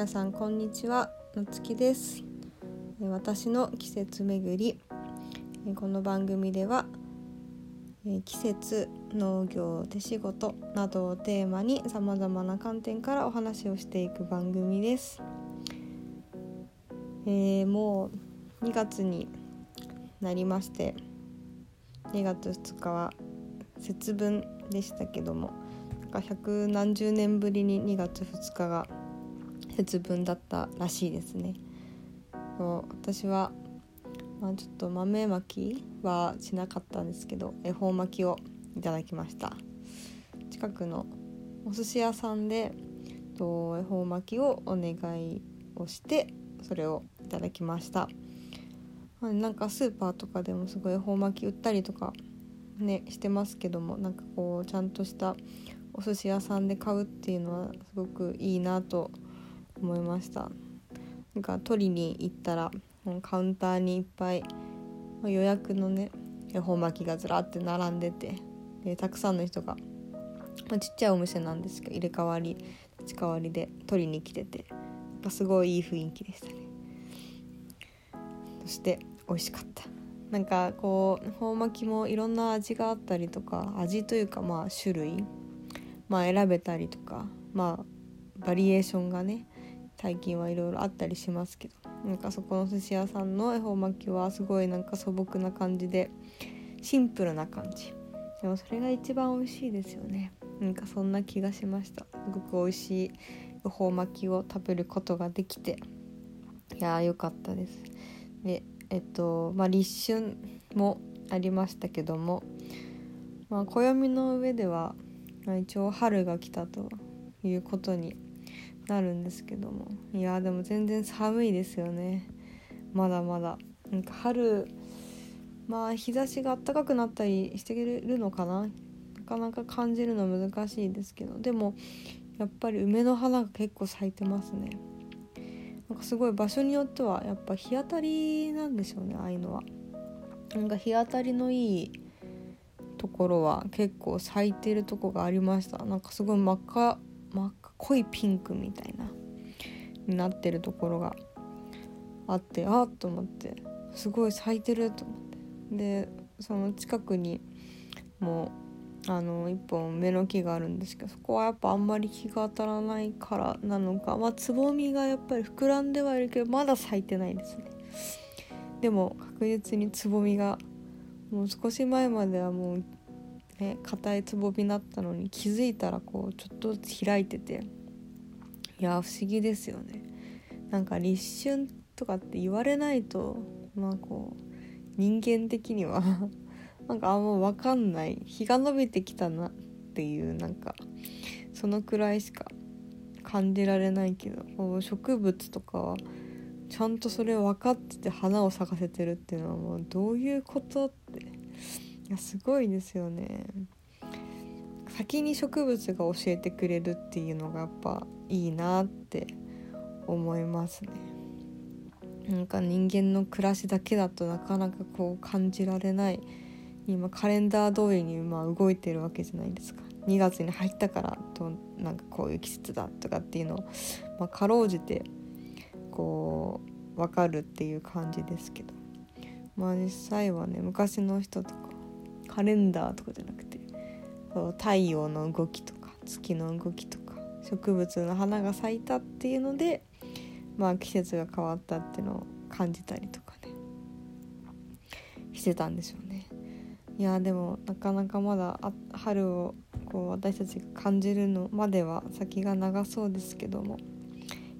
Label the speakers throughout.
Speaker 1: 皆さんこんにちは。なつきです。私の季節巡り。この番組では季節農業手仕事などをテーマにさまざまな観点からお話をしていく番組です、えー、もう2月になりまして2月2日は節分でしたけどもなんか百何十年ぶりに2月2日が節分だったらしいですね。そう私は、まあ、ちょっと豆まきはしなかったんですけど恵方巻きをいただきました近くのお寿司屋さんで恵方巻きをお願いをしてそれをいただきました、なんかスーパーとかでもすごい恵方巻き売ったりとかねしてますけどもなんかこうちゃんとしたお寿司屋さんで買うっていうのはすごくいいなと思いました。なんか取りに行ったらカウンターにいっぱい予約のね恵方巻きがずらって並んでてでたくさんの人が、まあ、ちっちゃいお店なんですけど入れ替わり立ち替わりで取りに来ててやっぱすごいいい雰囲気でしたね。そして美味しかった。なんかこう恵方巻きもいろんな味があったりとか味というかまあ種類まあ選べたりとかまあバリエーションがね最近はいろいろあったりしますけどなんかそこの寿司屋さんの恵方巻きはすごいなんか素朴な感じでシンプルな感じ。でもそれが一番美味しいですよね。なんかそんな気がしました。すごく美味しい恵方巻きを食べることができて。いやーよかったです。でえっとまあ立春もありましたけどもまあ暦の上では一応春が来たということになるんですけども。いやでも全然寒いですよね。まだまだ。なんか春まあ日差しが暖かくなったりしてるのかな。なかなか感じるの難しいですけど。でもやっぱり梅の花が結構咲いてますね。なんかすごい場所によってはやっぱ日当たりなんでしょうねああいうのは。なんか日当たりのいいところは結構咲いてるとこがありました。なんかすごい真っ赤真っ濃いピンクみたいなになってるところがあってあっと思って。すごい咲いてると思って。でその近くにもうあの一本目の木があるんですけどそこはやっぱあんまり日が当たらないからなのかまあつぼみがやっぱり膨らんではいるけどまだ咲いてないですね。でも確実につぼみがもう少し前まではもうね硬いつぼみだったのに気づいたらこうちょっとずつ開いてて。いや不思議ですよね。なんか立春とかって言われないとまあこう人間的には なんかあんま分かんない。日が伸びてきたなっていうなんかそのくらいしか感じられないけどこう植物とかはちゃんとそれ分かってて花を咲かせてるっていうのはもうどういうことってやすごいですよね。先に植物が教えてくれるっていうのがやっぱいいなって思いますね。なんか人間の暮らしだけだとなかなかこう感じられない。今カレンダー通りにま動いてるわけじゃないですか。2月に入ったからとなんかこういう季節だとかっていうのを、まあ、かろうじてこう分かるっていう感じですけど。まあ実際はね昔の人とかカレンダーとかじゃなくて太陽の動きとか月の動きとか植物の花が咲いたっていうのでまあ季節が変わったっていうのを感じたりとかねしてたんでしょうね。いやでもなかなかまだ春をこう私たちが感じるのまでは先が長そうですけども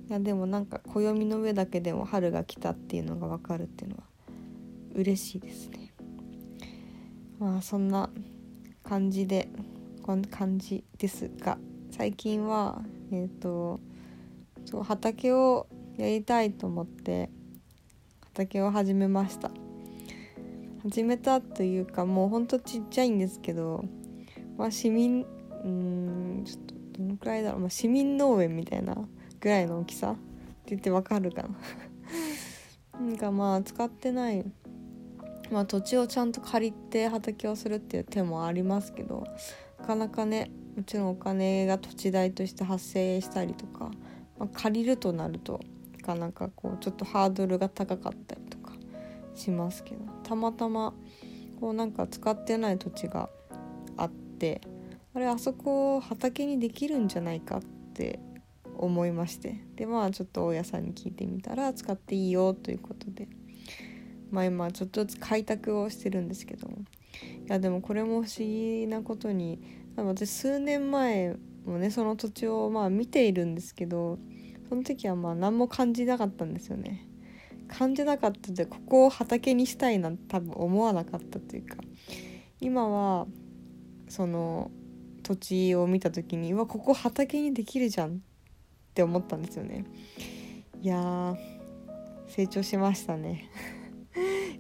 Speaker 1: いやでもなんか暦の上だけでも春が来たっていうのが分かるっていうのは嬉しいですね。まあそんな感じでこんな感じですが最近はえっ、ー、とそう畑をやりたいと思って畑を始めました。始めたというかもうほんとちっちゃいんですけどまあ市民うんちょっとどのくらいだろう、まあ、市民農園みたいなぐらいの大きさって言ってわかるかな。なんかまあ使ってないまあ、土地をちゃんと借りて畑をするっていう手もありますけどなかなかねもちろんお金が土地代として発生したりとかまあ、借りるとなるとなかなかこうちょっとハードルが高かったりとかしますけどたまたまこうなんか使ってない土地があってあれあそこ畑にできるんじゃないかって思いましてでまあちょっと大家さんに聞いてみたら使っていいよということでまあ今ちょっとずつ開拓をしてるんですけど。いやでもこれも不思議なことに私数年前もねその土地をまあ見ているんですけどその時はまあ何も感じなかったんですよね。感じなかったでここを畑にしたいなんて多分思わなかったというか。今はその土地を見た時にうわここ畑にできるじゃんって思ったんですよね。いや成長しましたね。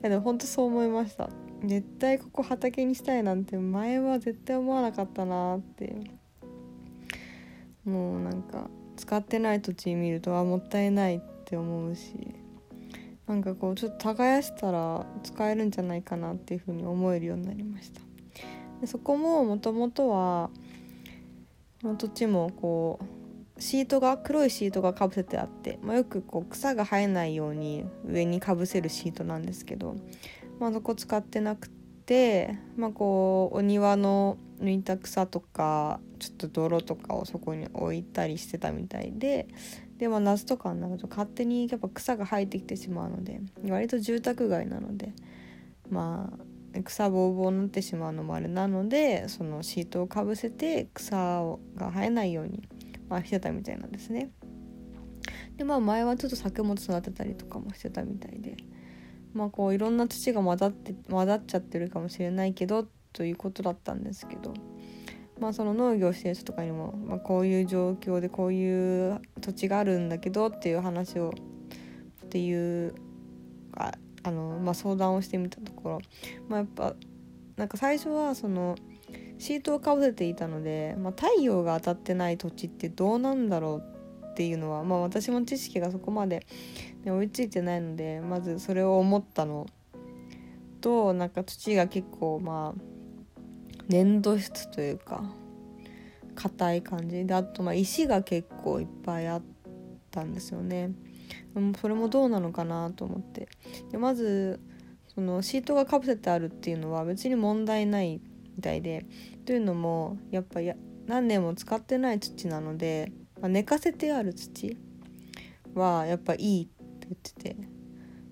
Speaker 1: やでも本当そう思いました。絶対ここ畑にしたいなんて前は絶対思わなかったなって。もうなんか使ってない土地見るとあもったいないって思うし。なんかこうちょっと耕したら使えるんじゃないかなっていうふうに思えるようになりました。でそこももともとはこの土地もこうシートが黒いシートがかぶせてあって、まあ、よくこう草が生えないように上にかぶせるシートなんですけど、まあ、そこ使ってなくて、まあ、こうお庭の抜いた草とかちょっと泥とかをそこに置いたりしてたみたいででも夏とかになると勝手にやっぱ草が生えてきてしまうので割と住宅街なのでまあ草ぼうぼうになってしまうのもあれなのでそのシートをかぶせて草が生えないように、まあ、してたみたいなんですね。でまあ前はちょっと作物育てたりとかもしてたみたいでまあこういろんな土が混ざって混ざっちゃってるかもしれないけどということだったんですけど、まあ、その農業してる人とかにも、まあ、こういう状況でこういう土地があるんだけどっていう話をっていうああの、まあ、相談をしてみたところ、まあ、やっぱなんか最初はそのシートをかぶせていたので、まあ、太陽が当たってない土地ってどうなんだろうっていうのは、まあ、私も知識がそこまで、ね、追いついてないのでまずそれを思ったの。となんか土が結構まあ粘土質というか硬い感じ。であとまあ石が結構いっぱいあったんですよね。それもどうなのかなと思って。でまずそのシートがかぶせてあるっていうのは別に問題ないみたいで。というのもやっぱや何年も使ってない土なので、まあ、寝かせてある土はやっぱいいって言ってて。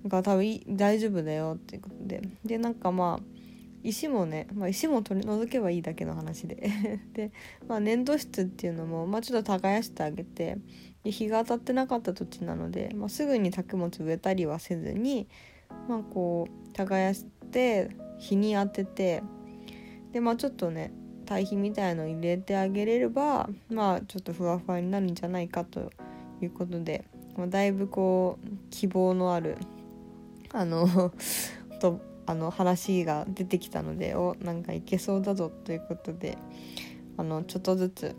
Speaker 1: だから多分大丈夫だよっていうことで。でなんかまあ石もね、まあ、石も取り除けばいいだけの話で。で、まあ、粘土質っていうのも、まあ、ちょっと耕してあげて。で日が当たってなかった土地なので、まあ、すぐに作物植えたりはせずに、まあ、こう耕して日に当ててでまあちょっとね堆肥みたいの入れてあげれればまあちょっとふわふわになるんじゃないかということで、まあ、だいぶこう希望のあるあの とあの話が出てきたのでおなんかいけそうだぞということであのちょっとずつ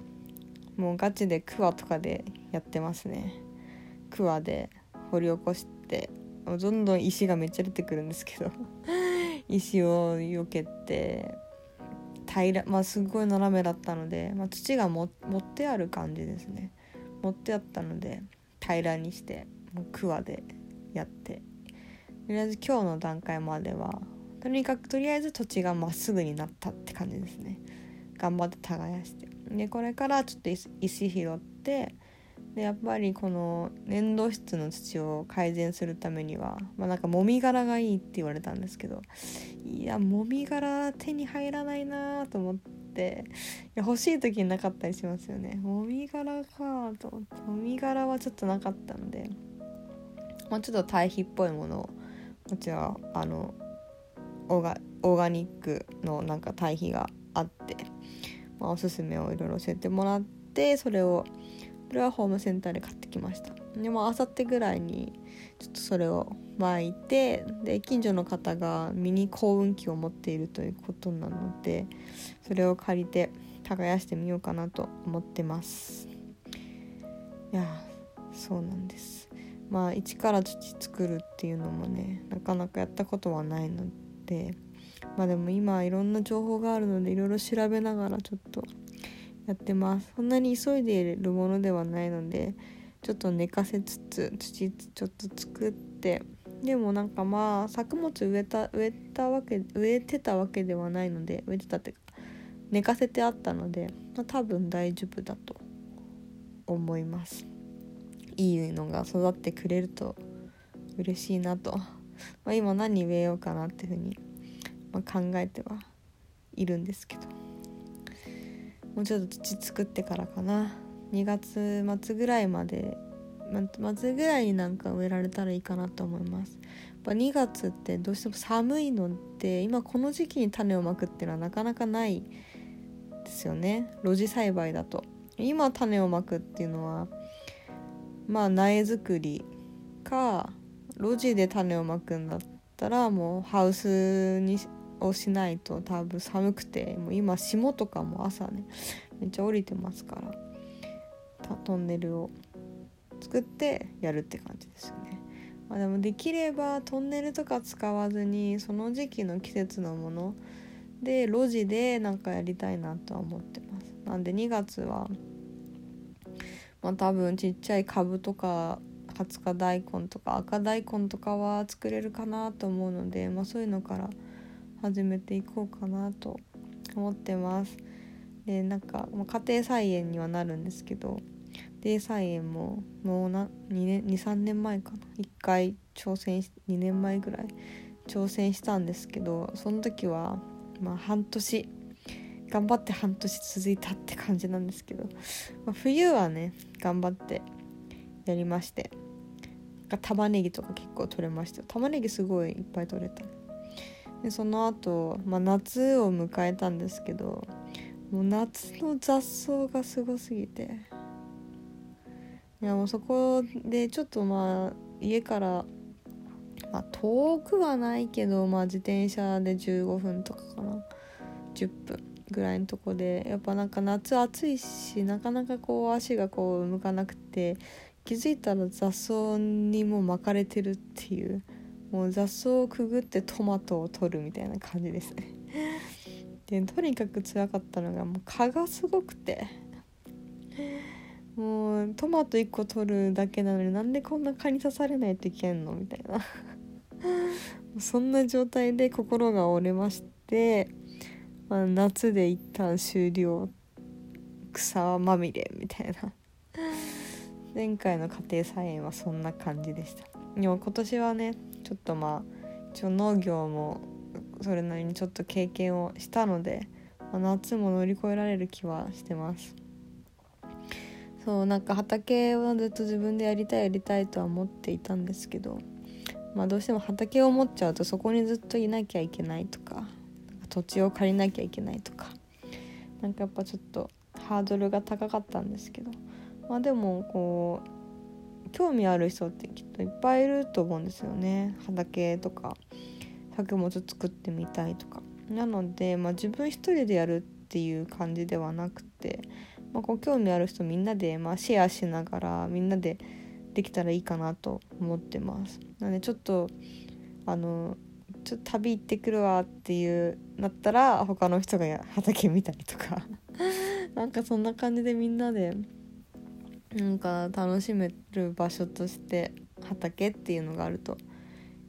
Speaker 1: もうガチでクワとかでやってますね。クワで掘り起こしてどんどん石がめっちゃ出てくるんですけど 石を避けて平らまあすごい斜めだったので、まあ、土がも持ってある感じですね。持ってあったので平らにしてもうクワでやって。とりあえず今日の段階まではとにかくとりあえず土地がまっすぐになったって感じですね。頑張って耕して。でこれからちょっと石拾ってでやっぱりこの粘土質の土を改善するためにはまあなんかもみ殻がいいって言われたんですけどいやもみ殻手に入らないなと思っていや欲しい時になかったりしますよね。もみ殻かと思ってもみ殻はちょっとなかったのでまあちょっと堆肥っぽいものをこちらあのオーガオーガニックのなんか堆肥があって、まあ、おすすめをいろいろ教えてもらってそれをこれはホームセンターで買ってきました。でもあさってぐらいにちょっとそれを巻いてで近所の方がミニ幸運期を持っているということなのでそれを借りて耕してみようかなと思ってます。いやそうなんです。まあ一から土作るっていうのもねなかなかやったことはないのでまあでも今いろんな情報があるのでいろいろ調べながらちょっとやってます。そんなに急いでいるものではないのでちょっと寝かせつつ土ちょっと作ってでもなんかまあ作物植えた植えたわけ植えてたわけではないので植えてたってか寝かせてあったので、まあ、多分大丈夫だと思います。いいのが育ってくれると嬉しいなと、まあ、今何植えようかなっていうふうに、ま、考えてはいるんですけど。もうちょっと土作ってからかな。2月末ぐらいまで末ぐらいになんか植えられたらいいかなと思います。やっぱ2月ってどうしても寒いので今この時期に種をまくっていうのはなかなかないですよね。露地栽培だと。今種をまくっていうのはまあ苗作りか路地で種をまくんだったらもうハウスにをしないと多分寒くてもう今霜とかも朝ねめっちゃ降りてますからトンネルを作ってやるって感じですよね。まあ、でもできればトンネルとか使わずにその時期の季節のもので路地でなんかやりたいなとは思ってます。なんで2月はまあ多分ちっちゃい株とか20日大根とか赤大根とかは作れるかなと思うので、まあ、そういうのから始めていこうかなと思ってます。でなんかま家庭菜園にはなるんですけどデイ菜園ももうな23年前かな。1回挑戦し2年前ぐらい挑戦したんですけどその時はまあ半年頑張って半年続いたって感じなんですけど、まあ、冬はね頑張ってやりまして玉ねぎとか結構取れました。玉ねぎすごいいっぱい取れた。でその後、まあ夏を迎えたんですけどもう夏の雑草がすごすぎて。いやもうそこでちょっとまあ家から、まあ、遠くはないけど、まあ、自転車で15分とかかな。10分ぐらいのとこでやっぱなんか夏暑いしなかなかこう足がこう向かなくて気づいたら雑草にも巻かれてるっていう。もう雑草をくぐってトマトを取るみたいな感じですね。でとにかく辛かったのがもう蚊がすごくて。もうトマト1個取るだけなのになんでこんな蚊に刺されないといけんのみたいな。そんな状態で心が折れまして、まあ、夏で一旦終了草まみれみたいな。前回の家庭菜園はそんな感じでした。でも今年はねちょっとまあ一応農業もそれなりにちょっと経験をしたので、まあ、夏も乗り越えられる気はしてます。そうなんか畑をずっと自分でやりたいやりたいとは思っていたんですけどまあどうしても畑を持っちゃうとそこにずっといなきゃいけないとか土地を借りなきゃいけないとかなんかやっぱちょっとハードルが高かったんですけどまあでもこう興味ある人ってきっといっぱいいると思うんですよね。畑とか作物作ってみたいとか。なので、まあ、自分一人でやるっていう感じではなくてまあ、こう興味ある人みんなで、まあ、シェアしながらみんなでできたらいいかなと思ってます。なのでちょっとあのちょっと旅行ってくるわっていうなったら他の人が畑見たりとか。なんかそんな感じでみんなでなんか楽しめる場所として畑っていうのがあると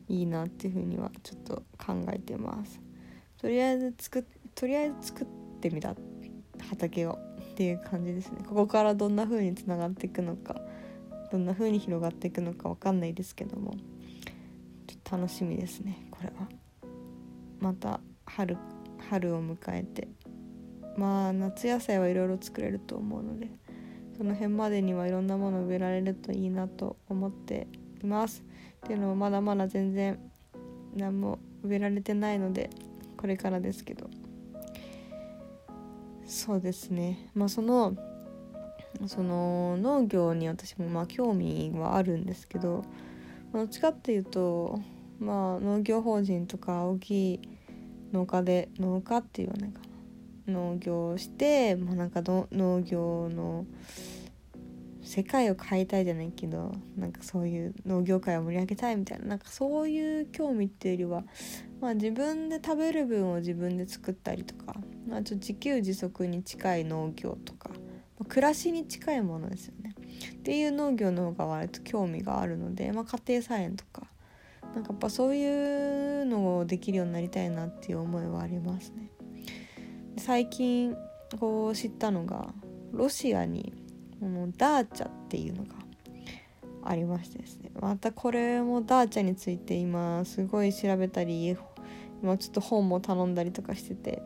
Speaker 1: いいなっていうふうにはちょっと考えてます。とりあえず作とりあえず作ってみた畑をっていう感じですね。ここからどんな風につながっていくのかどんな風に広がっていくのか分かんないですけども。ちょっと楽しみですねこれは。また春春を迎えて。まあ夏野菜はいろいろ作れると思うので。その辺までにはいろんなもの植えられるといいなと思っています。っていうのもまだまだ全然何も植えられてないのでこれからですけど。そうですね。まあそのその農業に私もまあ興味はあるんですけどどっちかっていうとまあ農業法人とか大きい農家で農家って言わないか。農業をしてまあなんか農業の世界を変えたいじゃないけどなんかそういう農業界を盛り上げたいみたいななんかそういう興味っていうよりは、まあ、自分で食べる分を自分で作ったりとか、まあ、ちょ自給自足に近い農業とか、まあ、暮らしに近いものですよね。っていう農業の方が割と興味があるので、まあ、家庭菜園とかなんかやっぱそういうのをできるようになりたいなっていう思いはありますね。最近こう知ったのがロシアにこのダーチャっていうのがありましてですね。またこれもダーチャについて今すごい調べたり今ちょっと本も頼んだりとかしてて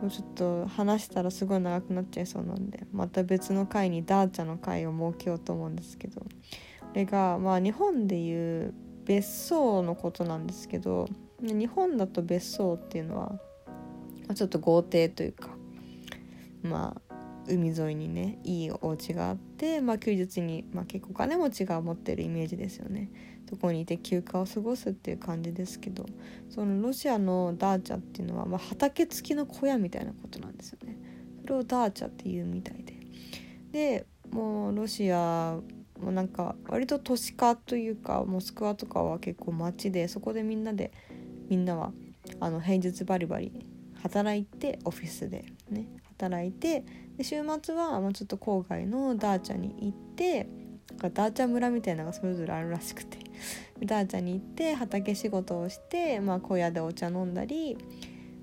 Speaker 1: もうちょっと話したらすごい長くなっちゃいそうなんでまた別の回にダーチャの回を設けようと思うんですけどこれがまあ日本でいう別荘のことなんですけど日本だと別荘っていうのはちょっと豪邸というかまあ海沿いにねいいお家があって、まあ、休日に、まあ、結構金持ちが持ってるイメージですよね。そこにいて休暇を過ごすっていう感じですけどそのロシアのダーチャっていうのは、まあ、畑付きの小屋みたいなことなんですよね。それをダーチャっていうみたいで。でもうロシアもなんか割と都市化というかモスクワとかは結構街でそこでみんなでみんなはあの平日バリバリ働いてオフィスでね働いてで週末はまちょっと郊外のダーチャに行ってなんかダーチャ村みたいなのがそれぞれあるらしくてダーチャに行って畑仕事をして、まあ、小屋でお茶飲んだり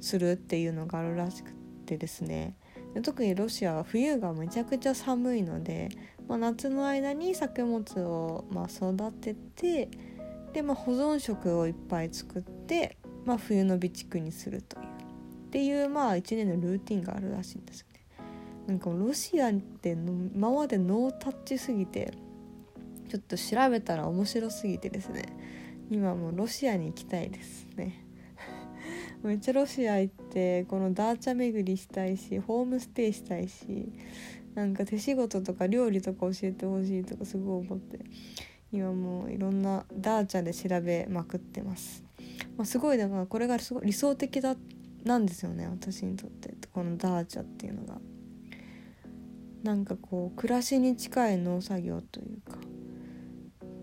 Speaker 1: するっていうのがあるらしくてですね。特にロシアは冬がめちゃくちゃ寒いので、まあ、夏の間に作物をま育ててで、まあ、保存食をいっぱい作って、まあ、冬の備蓄にするという。っていうまあ1年のルーティンがあるらしいんですよね。なんかロシアって今までノータッチすぎてちょっと調べたら面白すぎてですね。今もうロシアに行きたいですね。めっちゃロシア行ってこのダーチャ巡りしたいしホームステイしたいしなんか手仕事とか料理とか教えてほしいとかすごい思って今もういろんなダーチャで調べまくってます、まあ、すごいだからこれがすごい理想的だなんですよね私にとってこのダーチャっていうのが。なんかこう暮らしに近い農作業というか。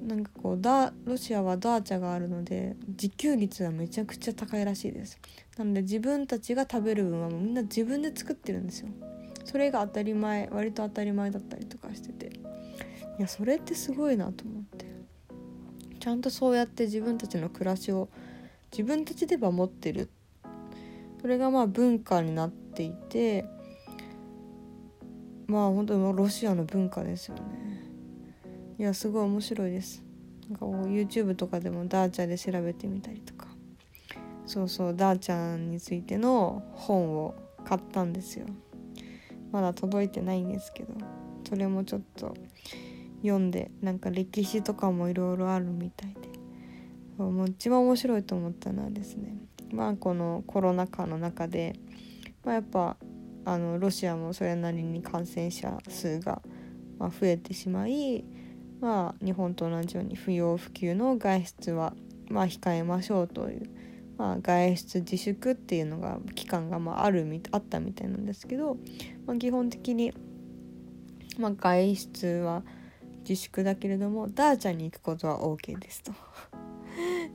Speaker 1: なんかこうダロシアはダーチャがあるので自給率はめちゃくちゃ高いらしいです。なので自分たちが食べる分はもうみんな自分で作ってるんですよ。それが当たり前割と当たり前だったりとかしてて。いやそれってすごいなと思って。ちゃんとそうやって自分たちの暮らしを自分たちで守ってるそれがまあ文化になっていてまあ本当にロシアの文化ですよね。いやすごい面白いです。なんか YouTube とかでもダーチャで調べてみたりとか。そうそうダーチャンについての本を買ったんですよ。まだ届いてないんですけど。それもちょっと読んでなんか歴史とかもいろいろあるみたいで。もう一番面白いと思ったのはですねまあこのコロナ禍の中で、まあ、やっぱあのロシアもそれなりに感染者数が、ま、増えてしまい、まあ、日本と同じように不要不急の外出は、まあ、控えましょうという、まあ、外出自粛っていうのが期間がまああるみあったみたいなんですけど、まあ、基本的に、まあ、外出は自粛だけれどもダーチャに行くことは OK ですと。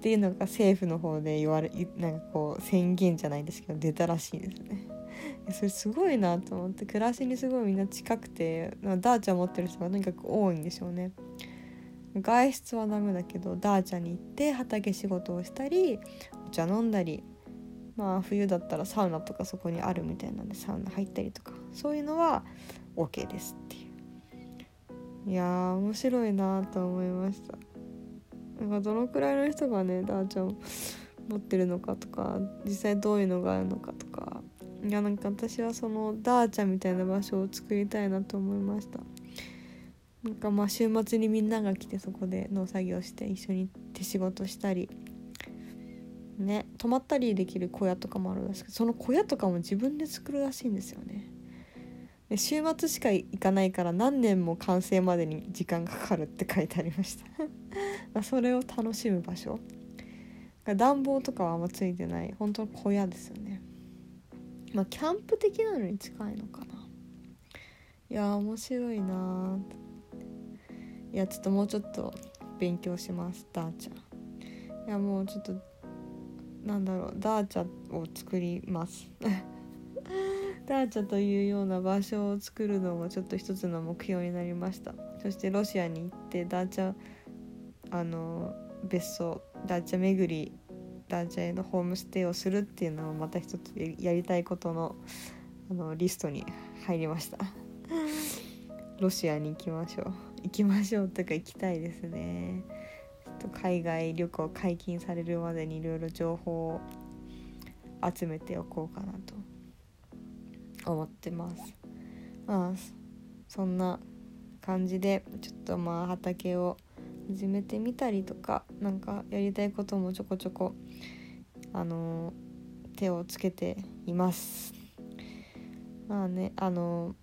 Speaker 1: っていうのが政府の方で言われなんかこう宣言じゃないですけど出たらしいですね。それすごいなと思って暮らしにすごいみんな近くてダーチャ持ってる人がとにかく多いんでしょうね。外出はダメだけどダーチャに行って畑仕事をしたりお茶飲んだりまあ冬だったらサウナとかそこにあるみたいなんでサウナ入ったりとかそういうのは OK ですっていういやー面白いなと思いましたなん。かどのくらいの人がねダーちゃん持ってるのかとか実際どういうのがあるのかとか。いやなんか私はそのダーチャみたいな場所を作りたいなと思いました。なんかまあ週末にみんなが来てそこで農作業して一緒に手仕事したり。ね泊まったりできる小屋とかもあるんですけどその小屋とかも自分で作るらしいんですよね。で週末しか行かないから何年も完成までに時間がかかるって書いてありました。それを楽しむ場所。暖房とかはあんまついてない。本当の小屋ですよね。まあキャンプ的なのに近いのかな。いや面白いないやちょっともうちょっと勉強します。ダーチャ。いやもうちょっとなんだろう。ダーチャを作ります。ダーチャというような場所を作るのもちょっと一つの目標になりました。そしてロシアに行ってダーチャあの別荘ダーチャ巡りダーチャへのホームステイをするっていうのもまた一つやりたいことのあのリストに入りました。ロシアに行きましょう。行きましょうとか行きたいですね。ちょっと海外旅行解禁されるまでにいろいろ情報を集めておこうかなと思ってます。まあそんな感じでちょっとまあ畑を始めてみたりとかなんかやりたいこともちょこちょこあの手をつけています。まあねあの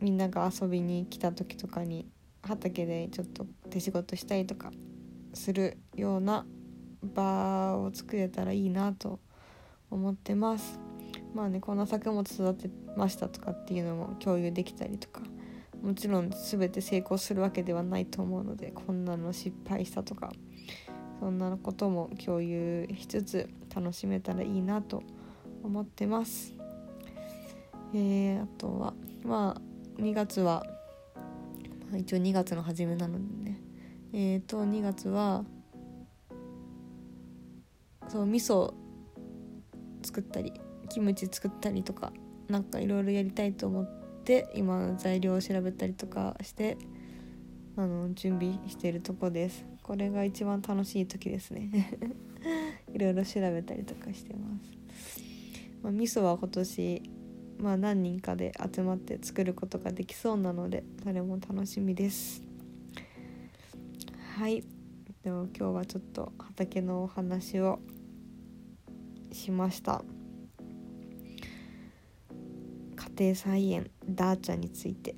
Speaker 1: みんなが遊びに来た時とかに畑でちょっと手仕事したりとかするような場を作れたらいいなと思ってます。まあねこんな作物育てましたとかっていうのも共有できたりとかもちろん全て成功するわけではないと思うのでこんなの失敗したとかそんなことも共有しつつ楽しめたらいいなと思ってます。えー、あとはまあ2月は、まあ、一応2月の初めなのでね。えーと2月はそう味噌作ったりキムチ作ったりとかなんかいろいろやりたいと思って今材料を調べたりとかしてあの準備してるとこです。これが一番楽しい時ですね。いろいろ調べたりとかしてます、まあ、味噌は今年まあ何人かで集まって作ることができそうなのでそれも楽しみです。はい。でも今日はちょっと畑のお話をしました。庭菜園ダーチャについて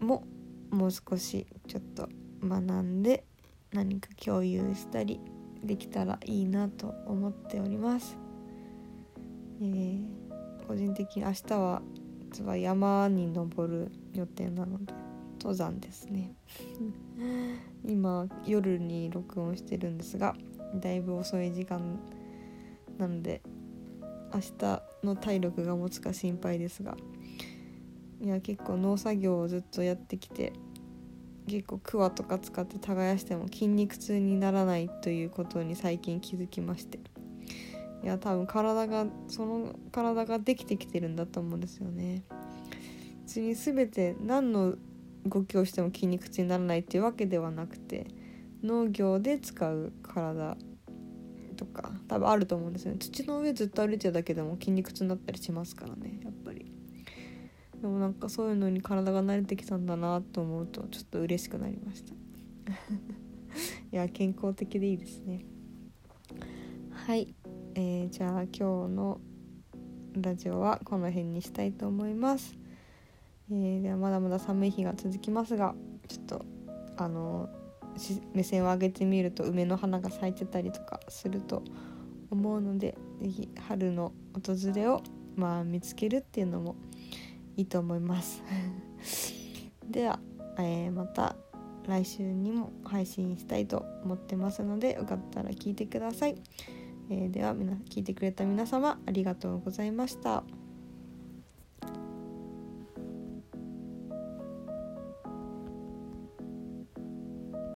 Speaker 1: ももう少しちょっと学んで何か共有したりできたらいいなと思っております、えー、個人的に明日は実は山に登る予定なので登山ですね。今夜に録音してるんですがだいぶ遅い時間なので明日の体力が持つか心配ですがいや結構農作業をずっとやってきて結構クワとか使って耕しても筋肉痛にならないということに最近気づきましていや多分体がその体ができてきてるんだと思うんですよね。別に全て何の動きをしても筋肉痛にならないっていうわけではなくて農業で使う体とか多分あると思うんですよね。土の上ずっと歩いてるだけでも筋肉痛になったりしますからねやっぱり。でもなんかそういうのに体が慣れてきたんだなと思うとちょっと嬉しくなりました。いや健康的でいいですね。はい、えー、じゃあ今日のラジオはこの辺にしたいと思います、えー、ではまだまだ寒い日が続きますがちょっとあの目線を上げてみると梅の花が咲いてたりとかすると思うので是非春の訪れをまあ見つけるっていうのもいいと思います では、えー、また来週にも配信したいと思ってますのでよかったら聞いてください、えー、では聞いてくれた皆様ありがとうございました。